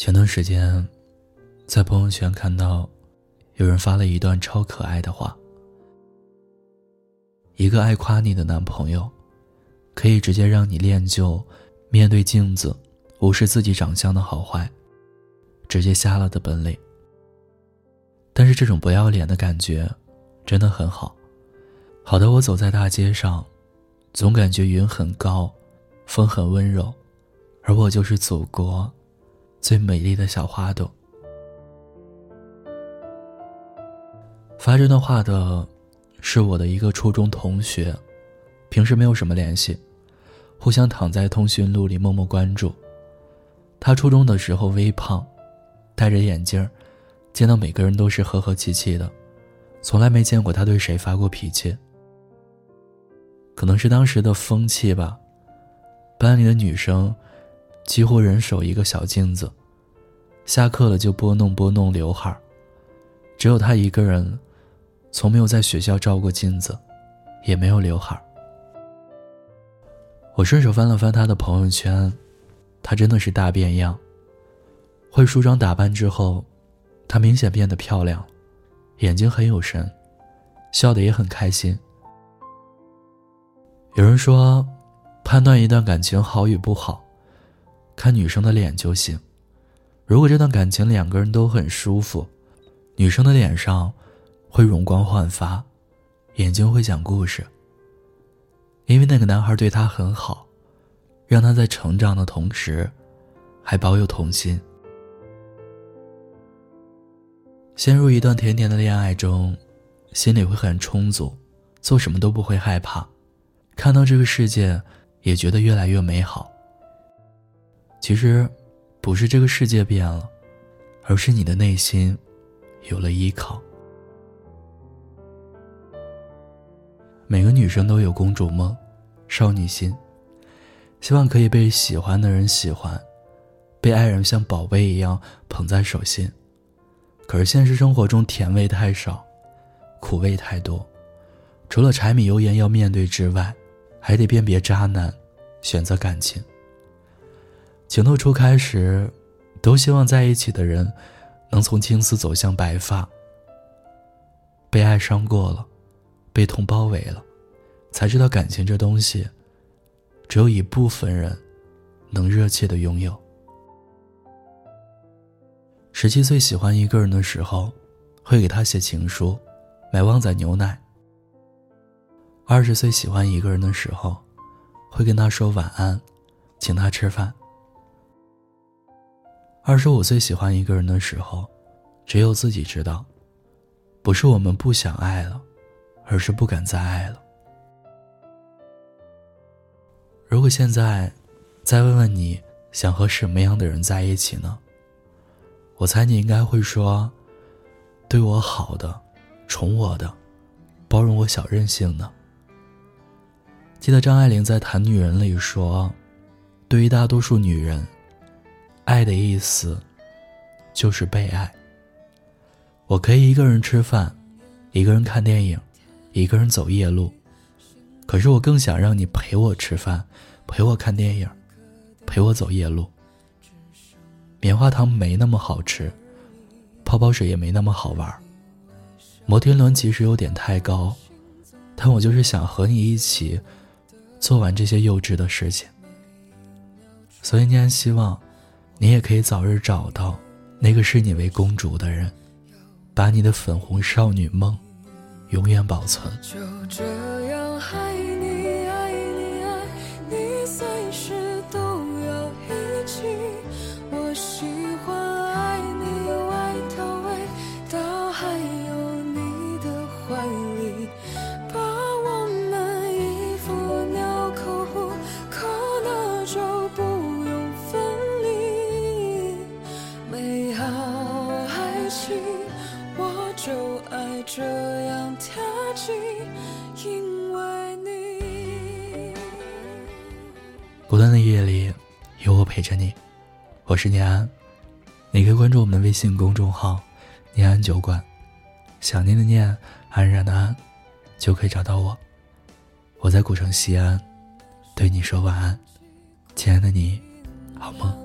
前段时间，在朋友圈看到，有人发了一段超可爱的话：一个爱夸你的男朋友，可以直接让你练就面对镜子无视自己长相的好坏，直接瞎了的本领。但是这种不要脸的感觉，真的很好，好的我走在大街上，总感觉云很高，风很温柔，而我就是祖国。最美丽的小花朵。发这段话的，是我的一个初中同学，平时没有什么联系，互相躺在通讯录里默默关注。他初中的时候微胖，戴着眼镜，见到每个人都是和和气气的，从来没见过他对谁发过脾气。可能是当时的风气吧，班里的女生。几乎人手一个小镜子，下课了就拨弄拨弄刘海只有他一个人，从没有在学校照过镜子，也没有刘海我顺手翻了翻他的朋友圈，他真的是大变样。会梳妆打扮之后，他明显变得漂亮，眼睛很有神，笑得也很开心。有人说，判断一段感情好与不好。看女生的脸就行。如果这段感情两个人都很舒服，女生的脸上会容光焕发，眼睛会讲故事。因为那个男孩对她很好，让她在成长的同时，还保有童心。陷入一段甜甜的恋爱中，心里会很充足，做什么都不会害怕，看到这个世界也觉得越来越美好。其实，不是这个世界变了，而是你的内心有了依靠。每个女生都有公主梦、少女心，希望可以被喜欢的人喜欢，被爱人像宝贝一样捧在手心。可是现实生活中，甜味太少，苦味太多，除了柴米油盐要面对之外，还得辨别渣男，选择感情。情窦初开时，都希望在一起的人能从青丝走向白发。被爱伤过了，被痛包围了，才知道感情这东西，只有一部分人能热切的拥有。十七岁喜欢一个人的时候，会给他写情书，买旺仔牛奶。二十岁喜欢一个人的时候，会跟他说晚安，请他吃饭。二十五岁喜欢一个人的时候，只有自己知道，不是我们不想爱了，而是不敢再爱了。如果现在，再问问你想和什么样的人在一起呢？我猜你应该会说，对我好的，宠我的，包容我小任性的。记得张爱玲在《谈女人》里说，对于大多数女人。爱的意思，就是被爱。我可以一个人吃饭，一个人看电影，一个人走夜路，可是我更想让你陪我吃饭，陪我看电影，陪我走夜路。棉花糖没那么好吃，泡泡水也没那么好玩，摩天轮其实有点太高，但我就是想和你一起做完这些幼稚的事情。所以，你还希望。你也可以早日找到那个视你为公主的人，把你的粉红少女梦永远保存。这因为你。孤单的夜里，有我陪着你。我是念安，你可以关注我们的微信公众号“念安酒馆”，想念的念，安然的安，就可以找到我。我在古城西安，对你说晚安，亲爱的你，好梦。